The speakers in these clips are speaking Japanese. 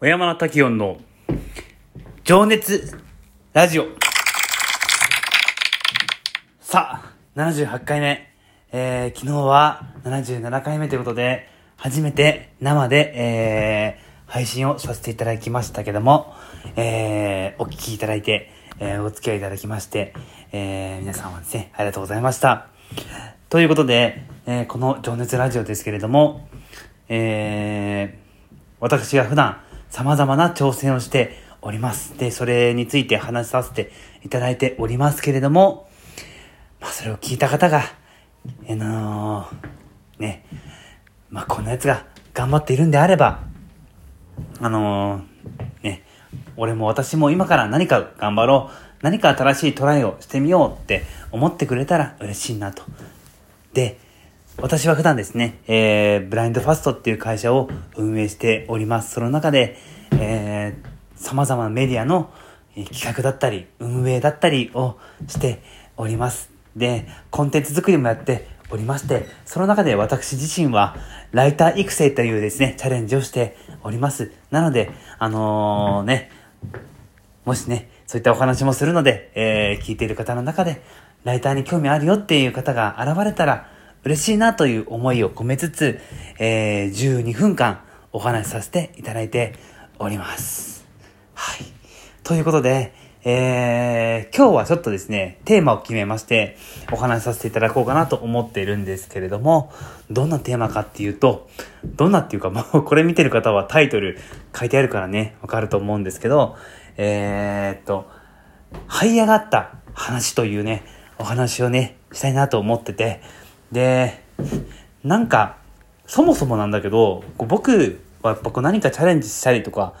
小山田滝音の情熱ラジオ。さあ、78回目。えー、昨日は77回目ということで、初めて生で、えー、配信をさせていただきましたけども、えー、お聞きいただいて、えー、お付き合いいただきまして、えー、皆さんはですね、ありがとうございました。ということで、えー、この情熱ラジオですけれども、えー、私が普段様々な挑戦をしております。で、それについて話させていただいておりますけれども、まあ、それを聞いた方が、あのー、ね、まあ、こんな奴が頑張っているんであれば、あのー、ね、俺も私も今から何か頑張ろう、何か新しいトライをしてみようって思ってくれたら嬉しいなと。で、私は普段ですね、えー、ブラインドファストっていう会社を運営しております。その中で、えー、様々なメディアの企画だったり、運営だったりをしております。で、コンテンツ作りもやっておりまして、その中で私自身は、ライター育成というですね、チャレンジをしております。なので、あのー、ね、もしね、そういったお話もするので、えー、聞いている方の中で、ライターに興味あるよっていう方が現れたら、嬉しいなという思いを込めつつ、えー、12分間お話しさせていただいております。はい。ということで、えー、今日はちょっとですね、テーマを決めまして、お話しさせていただこうかなと思っているんですけれども、どんなテーマかっていうと、どんなっていうかもうこれ見てる方はタイトル書いてあるからね、わかると思うんですけど、えー、っと、這い上がった話というね、お話をね、したいなと思ってて、で、なんか、そもそもなんだけど、僕はやっぱこう何かチャレンジしたりとか、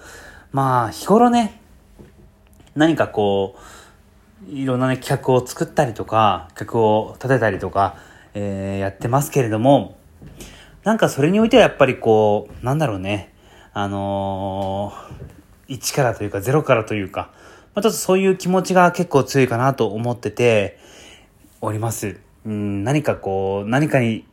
まあ日頃ね、何かこう、いろんなね企画を作ったりとか、企画を立てたりとか、えー、やってますけれども、なんかそれにおいてはやっぱりこう、なんだろうね、あのー、1からというか0からというか、まあ、ちょっとそういう気持ちが結構強いかなと思ってております。うん、何かこう、何かに、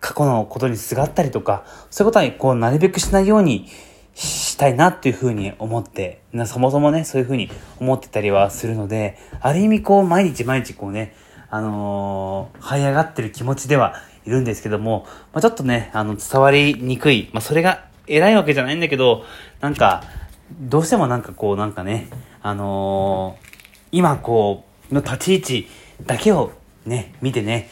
過去のことにすがったりとか、そういうことはこう、なるべくしないようにしたいなっていうふうに思って、そもそもね、そういうふうに思ってたりはするので、ある意味こう、毎日毎日こうね、あのー、這い上がってる気持ちではいるんですけども、まあ、ちょっとね、あの、伝わりにくい。まあ、それが偉いわけじゃないんだけど、なんか、どうしてもなんかこう、なんかね、あのー、今こう、の立ち位置だけをね、見てね、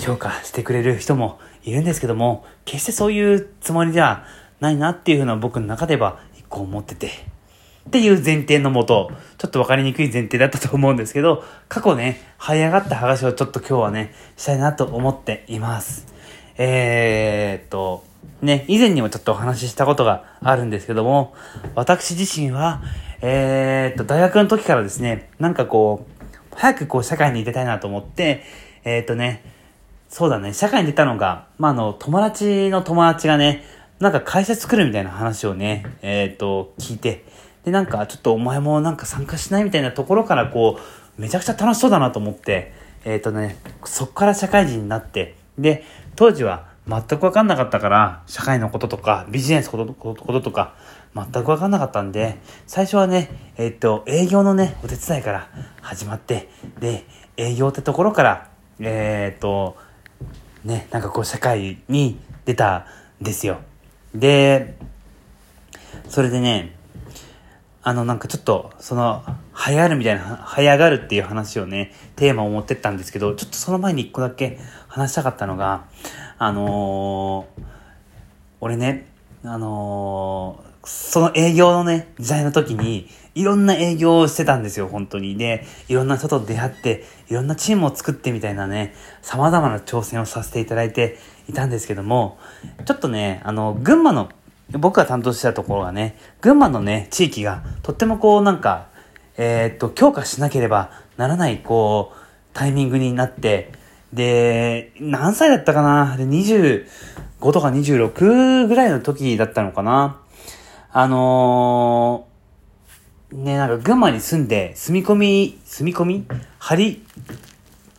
評価してくれる人もいるんですけども、決してそういうつもりじゃないなっていうふうな僕の中では一個思ってて、っていう前提のもと、ちょっとわかりにくい前提だったと思うんですけど、過去ね、這い上がった話をちょっと今日はね、したいなと思っています。えー、っと、ね、以前にもちょっとお話ししたことがあるんですけども、私自身は、えー、っと、大学の時からですね、なんかこう、早くこう社会に出たいなと思って、えっ、ー、とね、そうだね、社会に出たのが、まあ、あの、友達の友達がね、なんか会社作るみたいな話をね、えっ、ー、と、聞いて、で、なんかちょっとお前もなんか参加しないみたいなところからこう、めちゃくちゃ楽しそうだなと思って、えっ、ー、とね、そっから社会人になって、で、当時は全くわかんなかったから、社会のこととか、ビジネスことこととか、全くわかんなかったんで、最初はね、えっ、と、営業のね、お手伝いから始まって、で、営業ってところから、えっ、と、ね、なんかこう社会に出たんですよ。で、それでね、あのなんかちょっと、その、流行るみたいな、流行がるっていう話をね、テーマを持ってったんですけど、ちょっとその前に一個だけ話したかったのが、あのー、俺ね、あのーその営業のね、時代の時に、いろんな営業をしてたんですよ、本当に。で、いろんな人と出会って、いろんなチームを作ってみたいなね、様々な挑戦をさせていただいていたんですけども、ちょっとね、あの、群馬の、僕が担当してたところがね、群馬のね、地域が、とってもこう、なんか、えー、っと、強化しなければならない、こう、タイミングになって、で、何歳だったかな？で、25とか26ぐらいの時だったのかな？あのー、ね、なんか群馬に住んで、住み込み、住み込み？張り、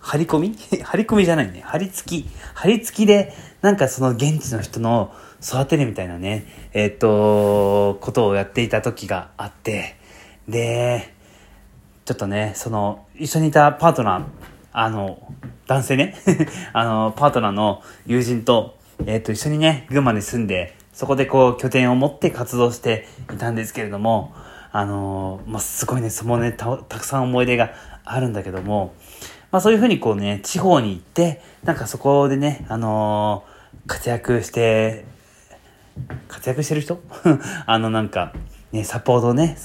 張り込み？張り込みじゃないね。張り付き。張り付きで、なんかその現地の人の育てるみたいなね、えっ、と、ことをやっていた時があって、で、ちょっとね、その、一緒にいたパートナー、あの、男性ね、あの、パートナーの友人と、えっ、と、一緒にね、群馬に住んで、そこでこう、拠点を持って活動していたんですけれども、あのまあ、すごいね、そのねた、たくさん思い出があるんだけども、まあそういうふうにこうね、地方に行って、なんかそこでね、あのー、活躍して、活躍してる人？あのなんか、ね、サポートをね、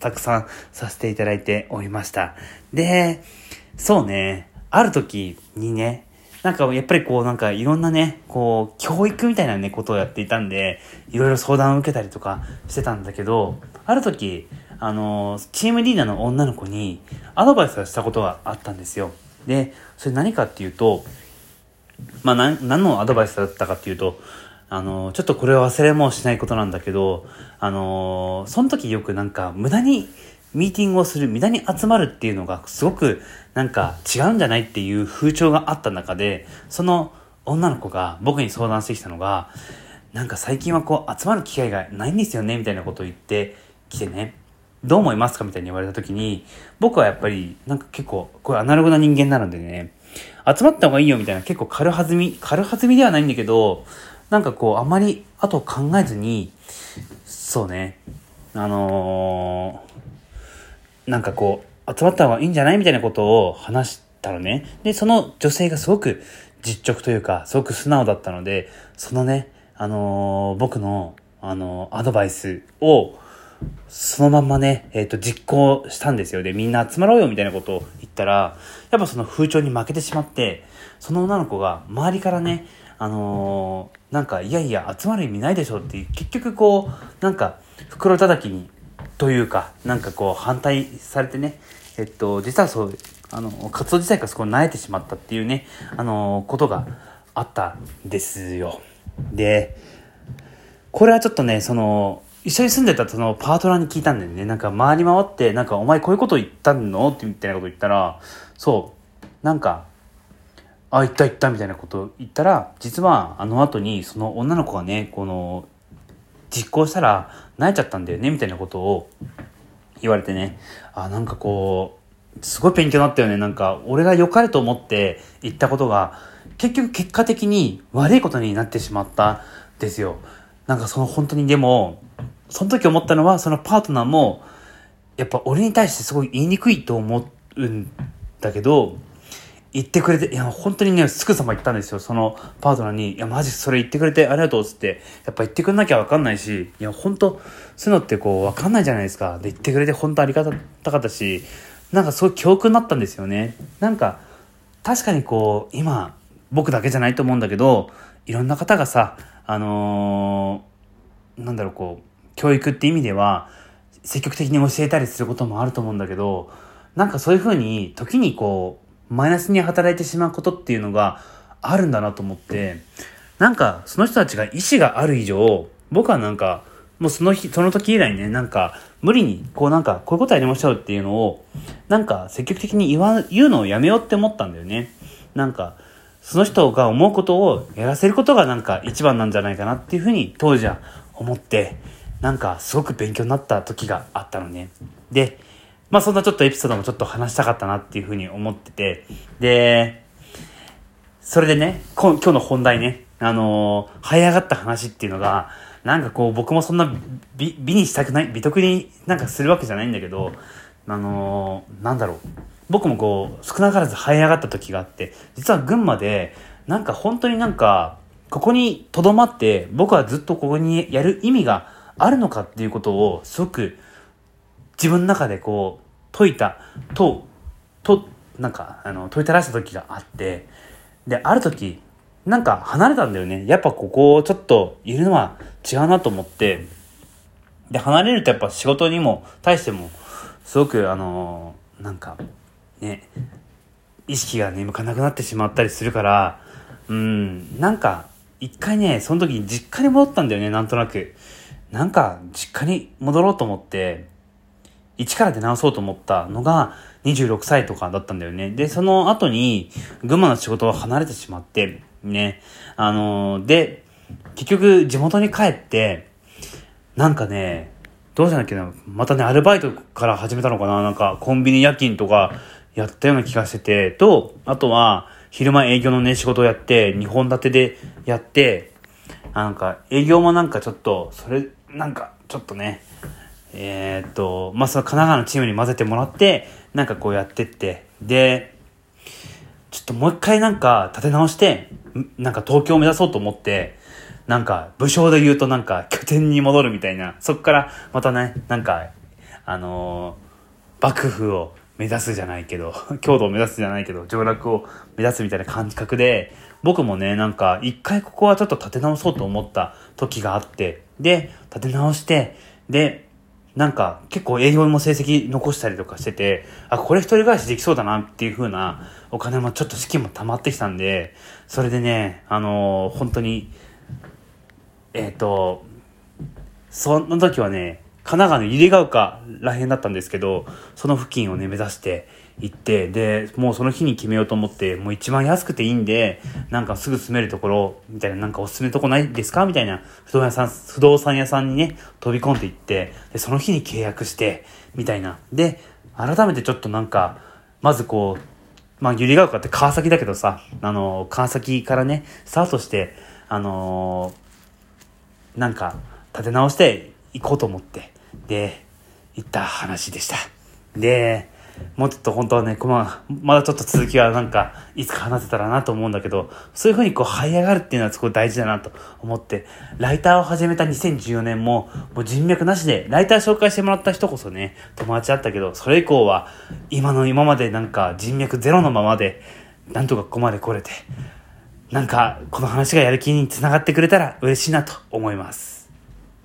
たくさんさせていただいておりました。で、そうね、ある時にね、なんかやっぱりこうなんかいろんなね、こう教育みたいなね、ことをやっていたんで、いろいろ相談を受けたりとかしてたんだけど、ある時、あの、チームリーダーの女の子にアドバイスをしたことがあったんですよ。で、それ何かっていうと、まあ、何、何のアドバイスだったかっていうと、あの、ちょっとこれは忘れもしないことなんだけど、あの、その時よくなんか無駄にミーティングをする、無駄に集まるっていうのがすごくなんか違うんじゃないっていう風潮があった中で、その女の子が僕に相談してきたのが、なんか最近はこう集まる機会がないんですよねみたいなことを言ってきてね。どう思いますかみたいに言われた時に、僕はやっぱり、なんか結構、これアナログな人間なのでね、集まった方がいいよみたいな結構軽はずみ、軽はずみではないんだけど、なんかこう、あまり後考えずに、そうね、あのー、なんかこう、集まった方がいいんじゃないみたいなことを話したのね。で、その女性がすごく実直というか、すごく素直だったので、そのね、あのー、僕の、あのー、アドバイスを、そのまんまね、えっ、ー、と、実行したんですよ。で、みんな集まろうよみたいなことを言ったら、やっぱその風潮に負けてしまって、その女の子が周りからね、あのー、なんか、いやいや、集まる意味ないでしょって、結局こう、なんか、袋叩きに、というか、なんかこう、反対されてね、えっと、実はそう、あの、活動自体がそこに慣れてしまったっていうね、あのー、ことがあったんですよ。で、これはちょっとね、その、一緒に住んでたそのパートナーに聞いたんだよね。なんか回り回って、なんかお前こういうこと言ったの？ってみたいなこと言ったら、そう、なんか、あ、言った言ったみたいなことを言ったら、実はあの後にその女の子がね、この、実行したら泣いちゃったんだよね、みたいなことを言われてね、あ、なんかこう、すごい勉強になったよね。なんか、俺が良かれと思って言ったことが、結局結果的に悪いことになってしまったんですよ。なんかその本当にでも、その時思ったのは、そのパートナーも、やっぱ俺に対してすごい言いにくいと思うんだけど、言ってくれて、いや、本当にね、すぐさま言ったんですよ。そのパートナーに、いや、マジそれ言ってくれてありがとうっつって、やっぱ言ってくれなきゃわかんないし、いや、本当そういうのってこう、わかんないじゃないですか。で、言ってくれて本当ありがたかったし、なんかそうい教訓になったんですよね。なんか、確かにこう、今、僕だけじゃないと思うんだけど、いろんな方がさ、あのー、なんだろう、こう、教育って意味では、積極的に教えたりすることもあると思うんだけど、なんかそういうふうに、時にこう、マイナスに働いてしまうことっていうのがあるんだなと思って、なんかその人たちが意思がある以上、僕はなんか、もうその日、その時以来ね、なんか、無理に、こうなんか、こういうことやりましょうっていうのを、なんか、積極的に言わ、言うのをやめようって思ったんだよね。なんか、その人が思うことをやらせることがなんか一番なんじゃないかなっていうふうに当時は思って、なんかすごく勉強になった時があったのね。で、まあそんなちょっとエピソードもちょっと話したかったなっていうふうに思ってて、で、それでね、今日の本題ね、あのー、這い上がった話っていうのが、なんかこう僕もそんな美美にしたくない、美徳になんかするわけじゃないんだけど、あのー、なんだろう。僕もこう、少なからず這い上がった時があって、実は群馬で、なんか本当になんか、ここに留まって、僕はずっとここにやる意味があるのかっていうことをすごく自分の中でこう解いたととなんかあの解いたらした時があってである時なんか離れたんだよね。やっぱここをちょっといるのは違うなと思ってで離れるとやっぱ仕事にも対してもすごくあのなんかね意識がね向かなくなってしまったりするからうんなんか一回ねその時に実家に戻ったんだよねなんとなく。なんか実家に戻ろうと思って、一から出直そうと思ったのが26歳とかだったんだよね。で、その後に群馬の仕事は離れてしまって、ね。あのー、で、結局地元に帰って、なんかね、どうしたんだっけな、またね、アルバイトから始めたのかななんか、コンビニ夜勤とかやったような気がしてて、と、あとは、昼間営業のね、仕事をやって、2本立てでやって、なんか、営業もなんかちょっと、それ、なんか、ちょっとね、えー、っと、まあ、その神奈川のチームに混ぜてもらって、なんかこうやってって、で、ちょっともう一回なんか立て直して、なんか東京を目指そうと思って、なんか武将で言うとなんか拠点に戻るみたいな、そっからまたね、なんか、あのー、幕府を目指すじゃないけど、郷土を目指すじゃないけど、上洛を目指すみたいな感覚で、僕もね、なんか一回ここはちょっと立て直そうと思った時があって、で、立て直して、で、なんか結構営業も成績残したりとかしてて、あ、これ一人暮らしできそうだなっていう風なお金もちょっと資金も溜まってきたんで、それでね、あのー、本当に、えっ、ー、と、その時はね、神奈川の百合ヶ丘らへんだったんですけど、その付近をね、目指して行って、で、もうその日に決めようと思って、もう一番安くていいんで、なんかすぐ住めるところ、みたいな、なんかおすすめとこないですか？みたいな、不動産屋さん、不動産屋さんにね、飛び込んでいって、で、その日に契約して、みたいな。で、改めてちょっとなんか、まずこう、まあ、百合ヶ丘って川崎だけどさ、あの、川崎からね、スタートして、あのー、なんか、立て直していこうと思って、で、行った話でした。で、もうちょっと本当はね、まあ、まだちょっと続きはなんか、いつか話せたらなと思うんだけど、そういうふうにこう、這い上がるっていうのはすごい大事だなと思って、ライターを始めた2014年も、もう人脈なしで、ライター紹介してもらった人こそね、友達だったけど、それ以降は、今の今までなんか人脈ゼロのままで、なんとかここまで来れて、なんか、この話がやる気につながってくれたら嬉しいなと思います。